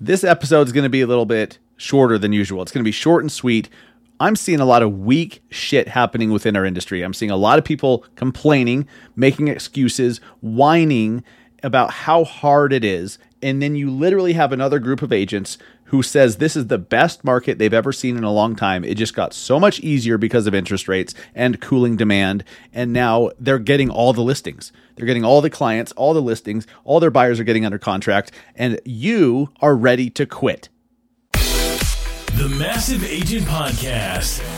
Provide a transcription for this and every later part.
This episode is going to be a little bit shorter than usual. It's going to be short and sweet. I'm seeing a lot of weak shit happening within our industry. I'm seeing a lot of people complaining, making excuses, whining about how hard it is. And then you literally have another group of agents who says this is the best market they've ever seen in a long time. It just got so much easier because of interest rates and cooling demand. And now they're getting all the listings. They're getting all the clients, all the listings, all their buyers are getting under contract, and you are ready to quit. The Massive Agent Podcast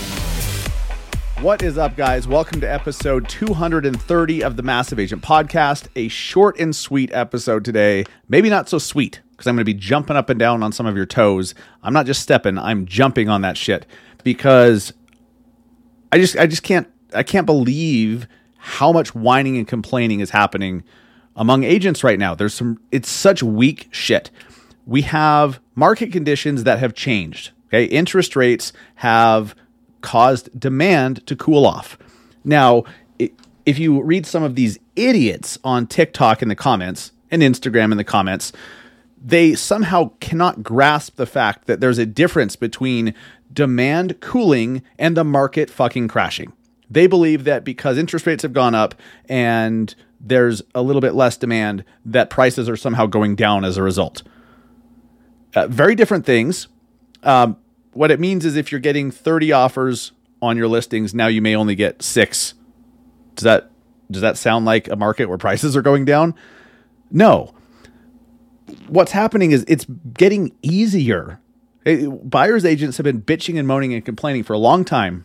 What is up, guys? Welcome to episode 230 of the Massive Agent Podcast. A short and sweet episode today. Maybe not so sweet because I'm going to be jumping up and down on some of your toes. I'm not just stepping, I'm jumping on that shit because I just I just can't I can't believe how much whining and complaining is happening among agents right now. There's some it's such weak shit. We have market conditions that have changed. Okay, interest rates have caused demand to cool off. Now, if you read some of these idiots on TikTok in the comments and Instagram in the comments, they somehow cannot grasp the fact that there's a difference between demand cooling and the market fucking crashing. They believe that because interest rates have gone up and there's a little bit less demand, that prices are somehow going down as a result. Uh, very different things. Um, what it means is if you're getting 30 offers on your listings, now you may only get six. Does that does that sound like a market where prices are going down? No. What's happening is it's getting easier. It, buyers agents have been bitching and moaning and complaining for a long time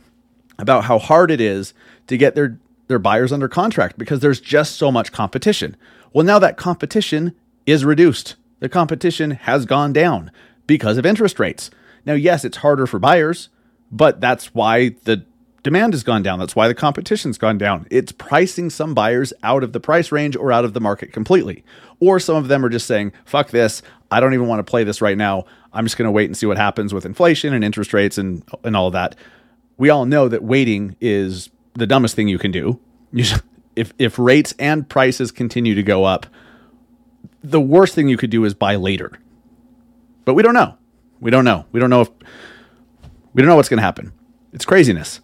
about how hard it is to get their their buyers under contract because there's just so much competition. Well, now that competition is reduced. The competition has gone down because of interest rates. Now, yes, it's harder for buyers, but that's why the demand has gone down. That's why the competition's gone down. It's pricing some buyers out of the price range or out of the market completely. Or some of them are just saying, fuck this. I don't even want to play this right now. I'm just going to wait and see what happens with inflation and interest rates and, and all that. We all know that waiting is the dumbest thing you can do. If, if rates and prices continue to go up, the worst thing you could do is buy later. But we don't know. We don't know. We don't know if we don't know what's going to happen. It's craziness.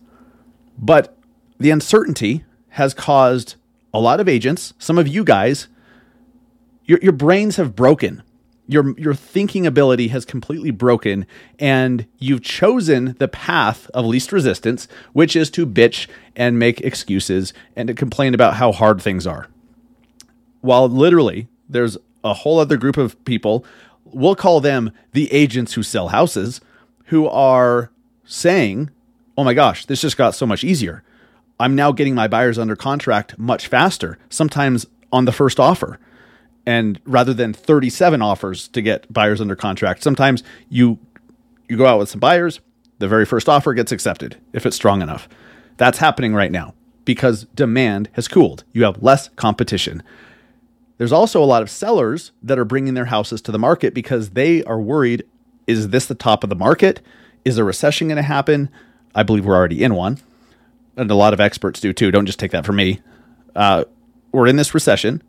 But the uncertainty has caused a lot of agents, some of you guys, your, your brains have broken. Your, your thinking ability has completely broken, and you've chosen the path of least resistance, which is to bitch and make excuses and to complain about how hard things are. While literally, there's a whole other group of people we'll call them the agents who sell houses who are saying, oh my gosh, this just got so much easier. I'm now getting my buyers under contract much faster, sometimes on the first offer. And rather than 37 offers to get buyers under contract, sometimes you you go out with some buyers, the very first offer gets accepted if it's strong enough. That's happening right now because demand has cooled. You have less competition. There's also a lot of sellers that are bringing their houses to the market because they are worried is this the top of the market? Is a recession going to happen? I believe we're already in one. And a lot of experts do too. Don't just take that from me. Uh, we're in this recession.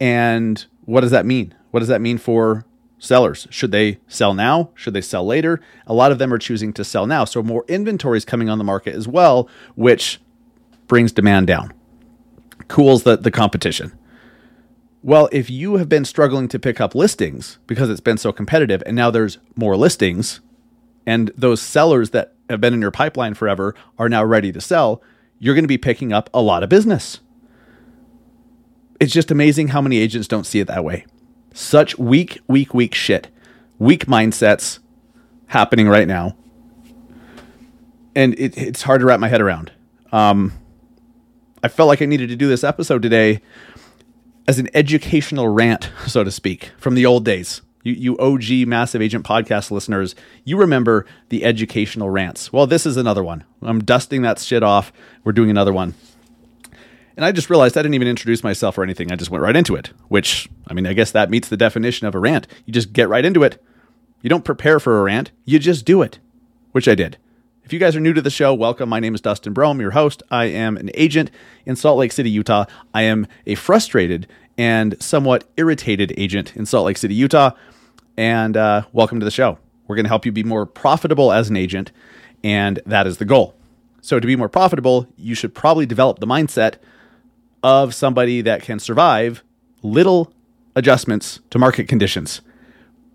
And what does that mean? What does that mean for sellers? Should they sell now? Should they sell later? A lot of them are choosing to sell now. So more inventory is coming on the market as well, which brings demand down, cools the, the competition. Well, if you have been struggling to pick up listings because it's been so competitive and now there's more listings and those sellers that have been in your pipeline forever are now ready to sell, you're going to be picking up a lot of business. It's just amazing how many agents don't see it that way. Such weak, weak, weak shit. Weak mindsets happening right now. And it, it's hard to wrap my head around. Um, I felt like I needed to do this episode today as an educational rant, so to speak, from the old days. You, you OG Massive Agent podcast listeners, you remember the educational rants. Well, this is another one. I'm dusting that shit off. We're doing another one. And I just realized I didn't even introduce myself or anything. I just went right into it, which, I mean, I guess that meets the definition of a rant. You just get right into it. You don't prepare for a rant, you just do it, which I did. If you guys are new to the show, welcome. My name is Dustin Brohm, your host. I am an agent in Salt Lake City, Utah. I am a frustrated and somewhat irritated agent in Salt Lake City, Utah. And uh, welcome to the show. We're going to help you be more profitable as an agent, and that is the goal. So, to be more profitable, you should probably develop the mindset of somebody that can survive little adjustments to market conditions.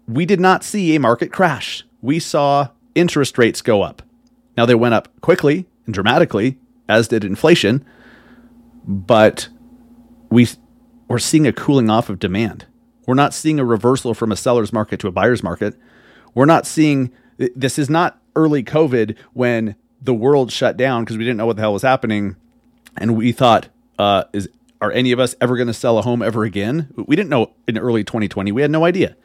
We did not see a market crash. We saw interest rates go up. Now, they went up quickly and dramatically, as did inflation, but we, we're seeing a cooling off of demand. We're not seeing a reversal from a seller's market to a buyer's market. We're not seeing this is not early COVID when the world shut down because we didn't know what the hell was happening. And we thought, uh, is are any of us ever going to sell a home ever again? We didn't know in early 2020. We had no idea.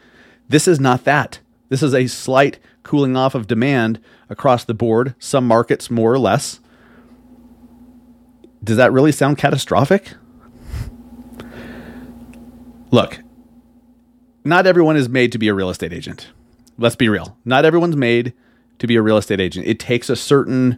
This is not that. This is a slight cooling off of demand across the board, some markets more or less. Does that really sound catastrophic? Look, not everyone is made to be a real estate agent. Let's be real. Not everyone's made to be a real estate agent. It takes a certain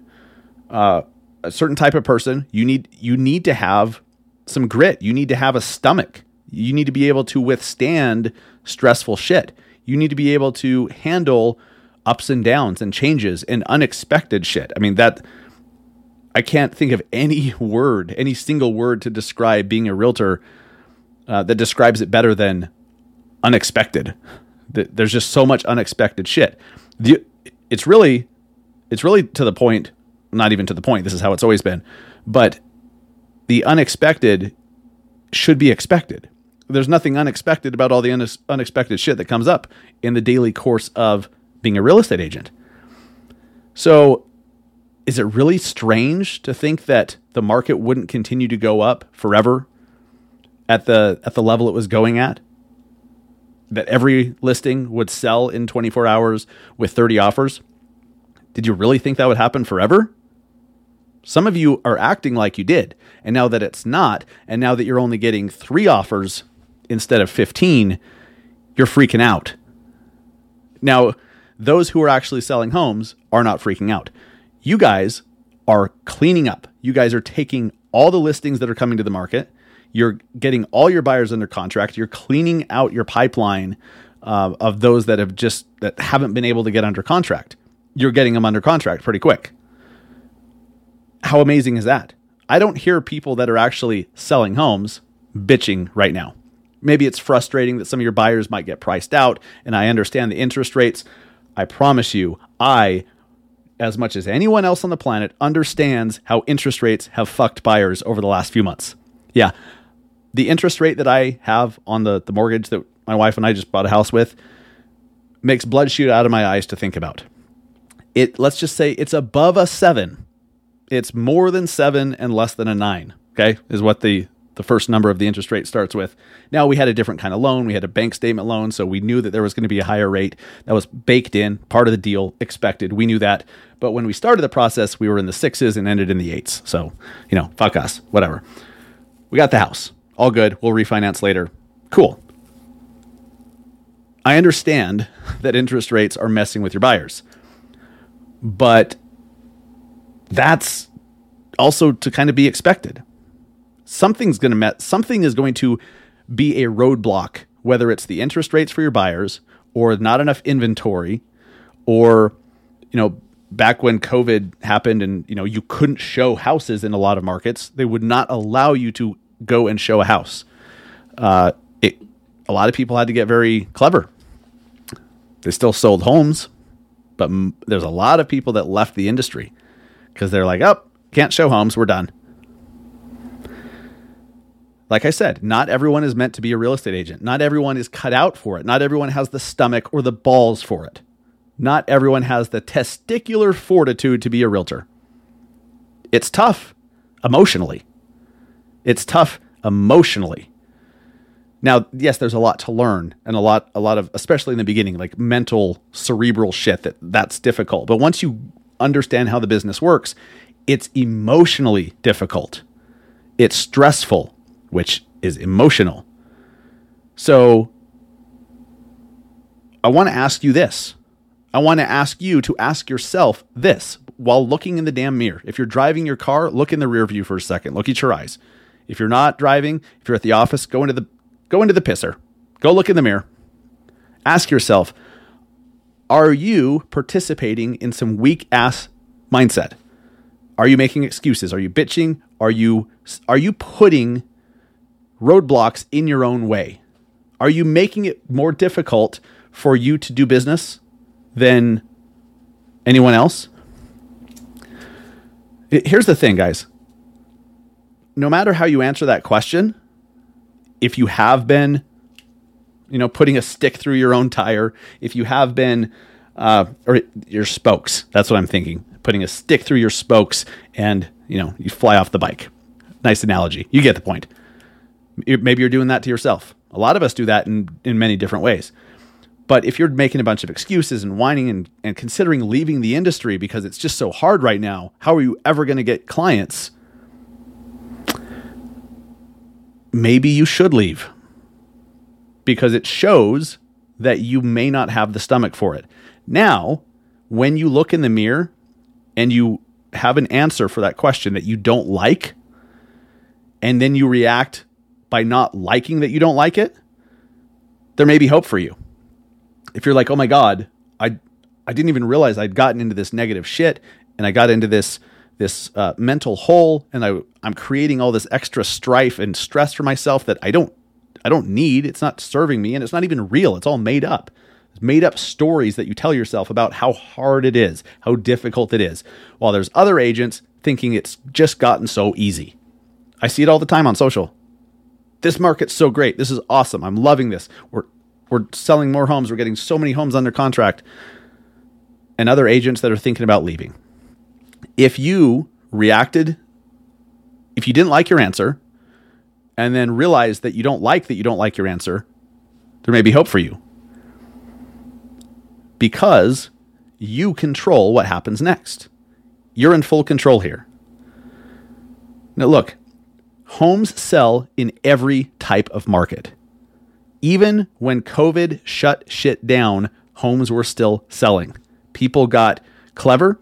uh, a certain type of person. You need you need to have some grit. You need to have a stomach. You need to be able to withstand stressful shit. You need to be able to handle ups and downs and changes and unexpected shit. I mean that I can't think of any word, any single word to describe being a realtor uh, that describes it better than unexpected. There's just so much unexpected shit. The, it's really, it's really to the point. Not even to the point. This is how it's always been, but the unexpected should be expected. There's nothing unexpected about all the unexpected shit that comes up in the daily course of being a real estate agent. So, is it really strange to think that the market wouldn't continue to go up forever at the at the level it was going at? that every listing would sell in 24 hours with 30 offers? Did you really think that would happen forever? Some of you are acting like you did. And now that it's not, and now that you're only getting three offers instead of 15, you're freaking out. Now, those who are actually selling homes are not freaking out. You guys are cleaning up. You guys are taking all the listings that are coming to the market you're getting all your buyers under contract. You're cleaning out your pipeline uh, of those that have just that haven't been able to get under contract. You're getting them under contract pretty quick. How amazing is that? I don't hear people that are actually selling homes bitching right now. Maybe it's frustrating that some of your buyers might get priced out, and I understand the interest rates. I promise you, I, as much as anyone else on the planet, understands how interest rates have fucked buyers over the last few months. Yeah, the interest rate that I have on the, the mortgage that my wife and I just bought a house with makes blood shoot out of my eyes to think about. It let's just say it's above a seven. It's more than seven and less than a nine. Okay, is what the the first number of the interest rate starts with. Now we had a different kind of loan. We had a bank statement loan, so we knew that there was going to be a higher rate. That was baked in, part of the deal, expected. We knew that. But when we started the process, we were in the sixes and ended in the eights. So, you know, fuck us, whatever. We got the house all good. We'll refinance later. Cool. I understand that interest rates are messing with your buyers, but that's also to kind of be expected. Something's going to met something is going to be a roadblock, whether it's the interest rates for your buyers or not enough inventory or you know back when covid happened and you know you couldn't show houses in a lot of markets they would not allow you to go and show a house. Uh, it, a lot of people had to get very clever. They still sold homes, but m- there's a lot of people that left the industry because they're like, oh, can't show homes, we're done. Like I said, not everyone is meant to be a real estate agent. Not everyone is cut out for it. Not everyone has the stomach or the balls for it. Not everyone has the testicular fortitude to be a realtor. It's tough emotionally. It's tough emotionally. Now, yes, there's a lot to learn and a lot, a lot of, especially in the beginning, like mental, cerebral shit that that's difficult. But once you understand how the business works, it's emotionally difficult. It's stressful, which is emotional. So I want to ask you this. I want to ask you to ask yourself this while looking in the damn mirror. If you're driving your car, look in the rear view for a second. Look at your eyes. If you're not driving, if you're at the office, go into the go into the pisser. Go look in the mirror. Ask yourself, are you participating in some weak ass mindset? Are you making excuses? Are you bitching? Are you are you putting roadblocks in your own way? Are you making it more difficult for you to do business than anyone else? Here's the thing, guys. No matter how you answer that question, if you have been, you know, putting a stick through your own tire, if you have been, uh, or your spokes, that's what I'm thinking, putting a stick through your spokes and, you know, you fly off the bike. Nice analogy. You get the point. Maybe you're doing that to yourself. A lot of us do that in, in many different ways. But if you're making a bunch of excuses and whining and, and considering leaving the industry because it's just so hard right now, how are you ever going to get clients? Maybe you should leave because it shows that you may not have the stomach for it. Now, when you look in the mirror and you have an answer for that question that you don't like, and then you react by not liking that you don't like it, there may be hope for you if you're like, oh my God, I I didn't even realize I'd gotten into this negative shit and I got into this this uh, mental hole and I I'm creating all this extra strife and stress for myself that I don't I don't need. It's not serving me and it's not even real. It's all made up. It's made up stories that you tell yourself about how hard it is, how difficult it is. While there's other agents thinking it's just gotten so easy. I see it all the time on social. This market's so great. This is awesome. I'm loving this. We're we're selling more homes. We're getting so many homes under contract. And other agents that are thinking about leaving. If you reacted, if you didn't like your answer, and then realized that you don't like that you don't like your answer, there may be hope for you. Because you control what happens next. You're in full control here. Now, look, homes sell in every type of market. Even when COVID shut shit down, homes were still selling. People got clever.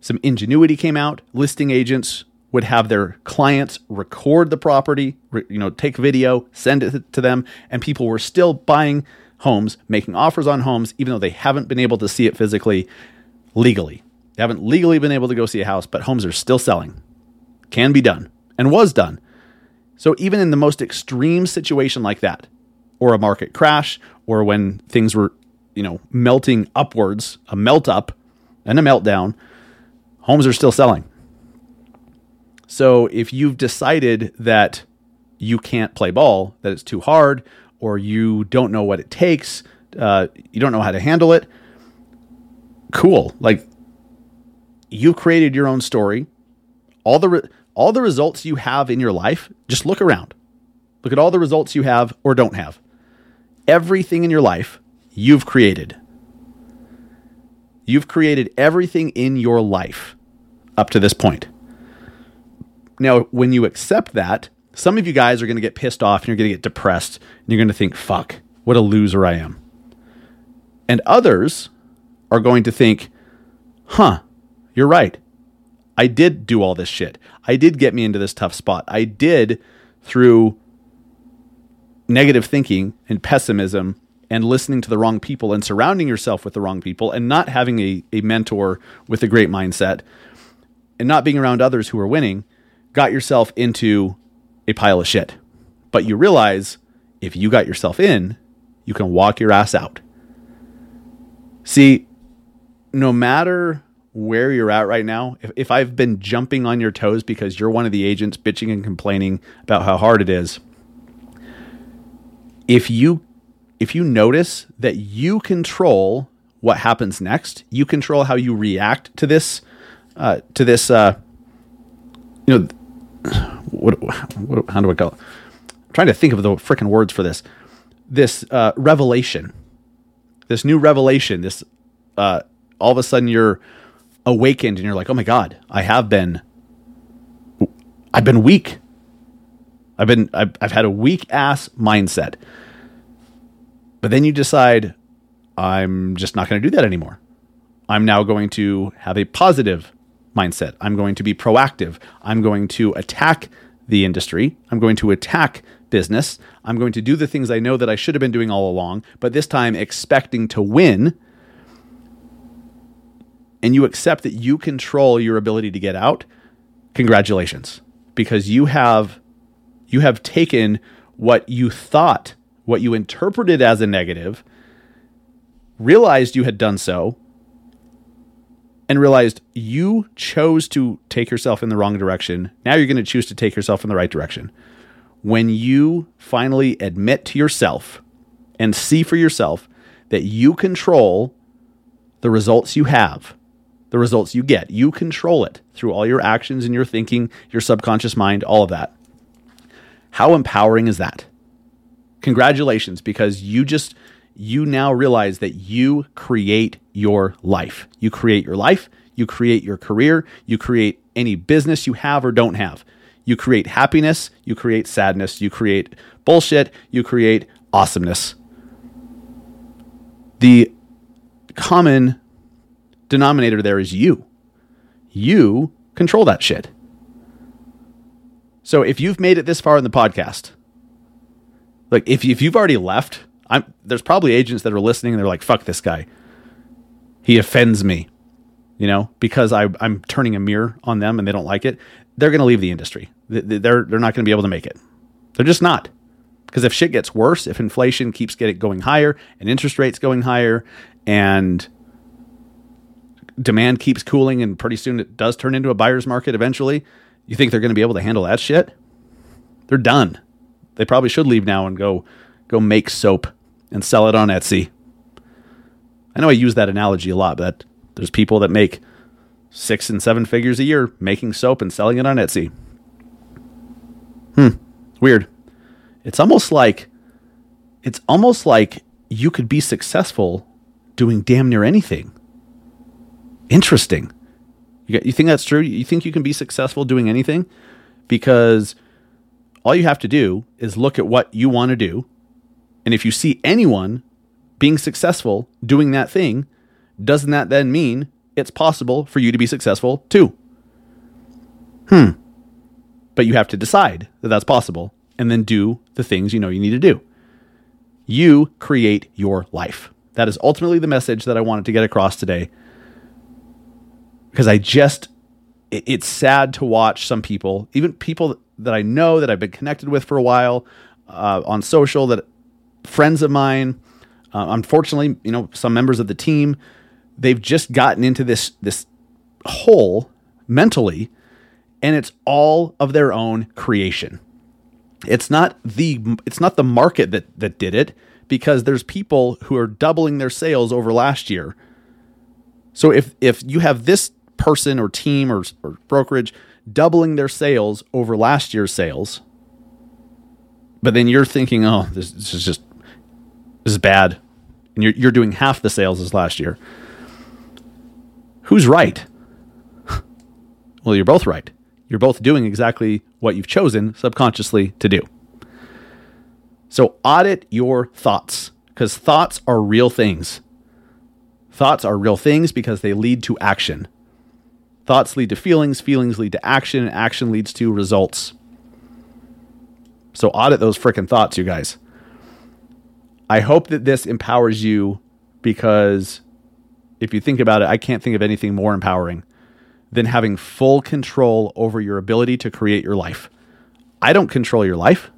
Some ingenuity came out. Listing agents would have their clients record the property, you know, take video, send it to them, and people were still buying homes, making offers on homes, even though they haven't been able to see it physically legally. They haven't legally been able to go see a house, but homes are still selling. Can be done and was done. So even in the most extreme situation like that, or a market crash or when things were, you know, melting upwards, a melt up and a meltdown, homes are still selling. So if you've decided that you can't play ball, that it's too hard, or you don't know what it takes, uh, you don't know how to handle it, cool. Like you've created your own story. All the re- all the results you have in your life, just look around. Look at all the results you have or don't have everything in your life you've created. You've created everything in your life up to this point. Now, when you accept that, some of you guys are going to get pissed off and you're going to get depressed and you're going to think, fuck, what a loser I am. And others are going to think, huh, you're right. I did do all this shit. I did get me into this tough spot. I did, through negative thinking and pessimism and listening to the wrong people and surrounding yourself with the wrong people and not having a, a mentor with a great mindset and not being around others who are winning got yourself into a pile of shit. But you realize if you got yourself in, you can walk your ass out. See, no matter where you're at right now, if, if I've been jumping on your toes because you're one of the agents bitching and complaining about how hard it is, if you if you notice that you control what happens next, you control how you react to this uh, to this uh, you know what, what how do I call it? I'm trying to think of the freaking words for this. This uh, revelation, this new revelation, this uh, all of a sudden you're awakened and you're like, oh my god, I have been, I've been weak. I've been I've, I've had a weak ass mindset. But then you decide I'm just not going to do that anymore. I'm now going to have a positive mindset. I'm going to be proactive. I'm going to attack the industry. I'm going to attack business. I'm going to do the things I know that I should have been doing all along, but this time expecting to win. And you accept that you control your ability to get out. Congratulations, because you have you have taken what you thought, what you interpreted as a negative, realized you had done so, and realized you chose to take yourself in the wrong direction. Now you're going to choose to take yourself in the right direction. When you finally admit to yourself and see for yourself that you control the results you have, the results you get, you control it through all your actions and your thinking, your subconscious mind, all of that. How empowering is that? Congratulations, because you just you now realize that you create your life. You create your life, you create your career, you create any business you have or don't have. You create happiness, you create sadness, you create bullshit, you create awesomeness. The common denominator there is you. You control that shit. So if you've made it this far in the podcast, like if, if you've already left I'm there's probably agents that are listening and they're like, fuck this guy. He offends me, you know, because I, I'm turning a mirror on them and they don't like it. They're going to leave the industry. They're, they're not going to be able to make it. They're just not. Because if shit gets worse, if inflation keeps getting going higher and interest rates going higher and demand keeps cooling and pretty soon it does turn into a buyer's market eventually, you think they're going to be able to handle that shit? They're done. They probably should leave now and go go make soap and sell it on Etsy. I know I use that analogy a lot, but there's people that make six and seven figures a year making soap and selling it on Etsy. Hmm. Weird. It's almost like it's almost like you could be successful doing damn near anything. Interesting. You, you think that's true? You think you can be successful doing anything? Because all you have to do is look at what you want to do and if you see anyone being successful doing that thing, doesn't that then mean it's possible for you to be successful too? Hmm. But you have to decide that that's possible and then do the things you know you need to do. You create your life. That is ultimately the message that I wanted to get across today. Because I just, it's sad to watch some people, even people that I know that I've been connected with for a while uh, on social, that friends of mine, uh, unfortunately, you know, some members of the team, they've just gotten into this this hole mentally, and it's all of their own creation. It's not the it's not the market that that did it because there's people who are doubling their sales over last year. So if if you have this person or team or, or brokerage doubling their sales over last year's sales, but then you're thinking, oh, this, this is just this is bad, and you're you're doing half the sales as last year. Who's right? well, you're both right. You're both doing exactly what you've chosen subconsciously to do. So audit your thoughts because thoughts are real things. Thoughts are real things because they lead to action. Thoughts lead to feelings, feelings lead to action, and action leads to results. So audit those freaking thoughts, you guys. I hope that this empowers you because if you think about it, I can't think of anything more empowering than having full control over your ability to create your life. I don't control your life.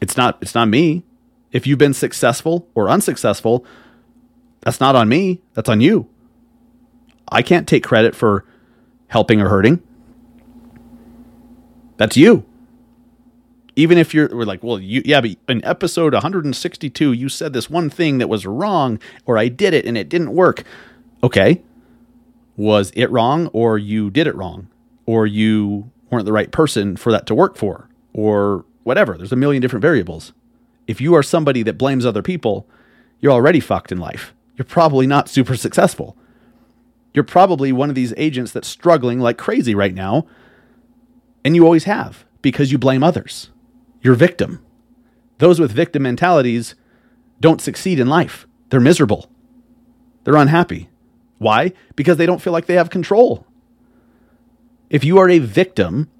It's not it's not me. If you've been successful or unsuccessful, that's not on me, that's on you. I can't take credit for helping or hurting. That's you even if you're we're like, well, you yeah, but in episode 162, you said this one thing that was wrong, or I did it and it didn't work. Okay. Was it wrong, or you did it wrong, or you weren't the right person for that to work for, or whatever? There's a million different variables. If you are somebody that blames other people, you're already fucked in life. You're probably not super successful. You're probably one of these agents that's struggling like crazy right now, and you always have because you blame others. You're victim. Those with victim mentalities don't succeed in life. They're miserable. They're unhappy. Why? Because they don't feel like they have control. If you are a victim,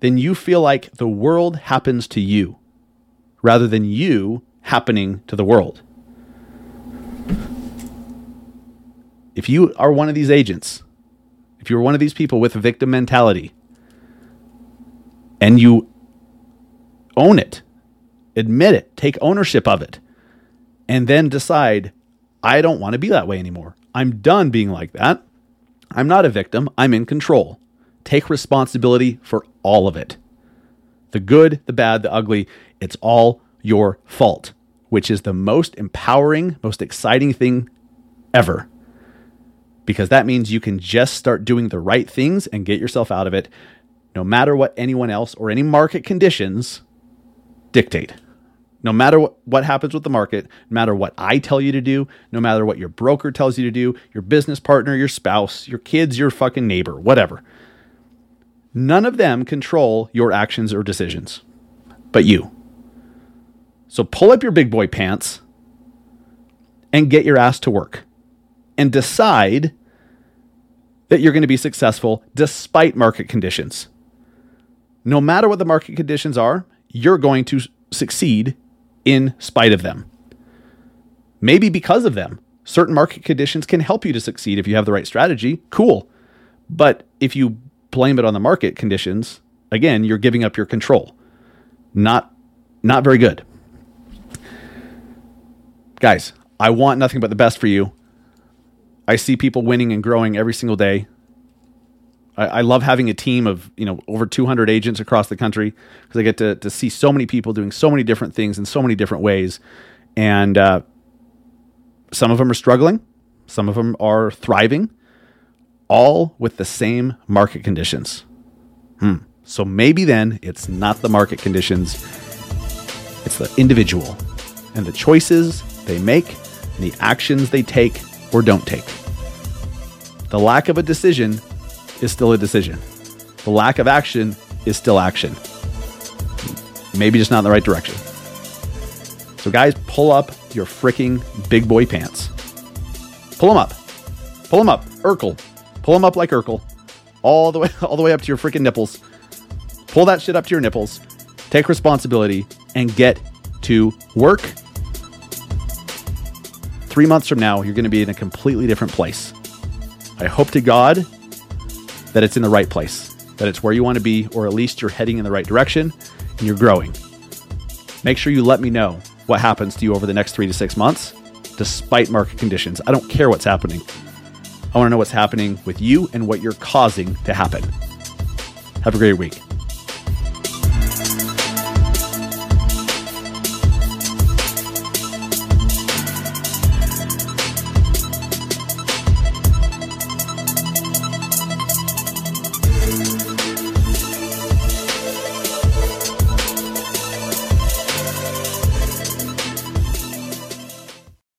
then you feel like the world happens to you rather than you happening to the world. If you are one of these agents, if you're one of these people with a victim mentality, and you own it, admit it, take ownership of it, and then decide, I don't want to be that way anymore. I'm done being like that. I'm not a victim. I'm in control. Take responsibility for all of it the good, the bad, the ugly. It's all your fault, which is the most empowering, most exciting thing ever. Because that means you can just start doing the right things and get yourself out of it, no matter what anyone else or any market conditions dictate. No matter what, what happens with the market, no matter what I tell you to do, no matter what your broker tells you to do, your business partner, your spouse, your kids, your fucking neighbor, whatever. None of them control your actions or decisions, but you. So pull up your big boy pants and get your ass to work and decide that you're going to be successful despite market conditions. No matter what the market conditions are, you're going to succeed in spite of them. Maybe because of them. Certain market conditions can help you to succeed if you have the right strategy. Cool. But if you blame it on the market conditions, again, you're giving up your control. Not not very good. Guys, I want nothing but the best for you. I see people winning and growing every single day. I, I love having a team of you know over 200 agents across the country because I get to to see so many people doing so many different things in so many different ways, and uh, some of them are struggling, some of them are thriving, all with the same market conditions. Hmm. So maybe then it's not the market conditions, it's the individual and the choices they make and the actions they take or don't take. The lack of a decision is still a decision. The lack of action is still action. Maybe just not in the right direction. So, guys, pull up your freaking big boy pants. Pull them up. Pull them up. Urkel. Pull them up like Urkel. All the way, all the way up to your freaking nipples. Pull that shit up to your nipples. Take responsibility and get to work. Three months from now, you're going to be in a completely different place. I hope to God that it's in the right place, that it's where you want to be, or at least you're heading in the right direction and you're growing. Make sure you let me know what happens to you over the next three to six months, despite market conditions. I don't care what's happening. I want to know what's happening with you and what you're causing to happen. Have a great week.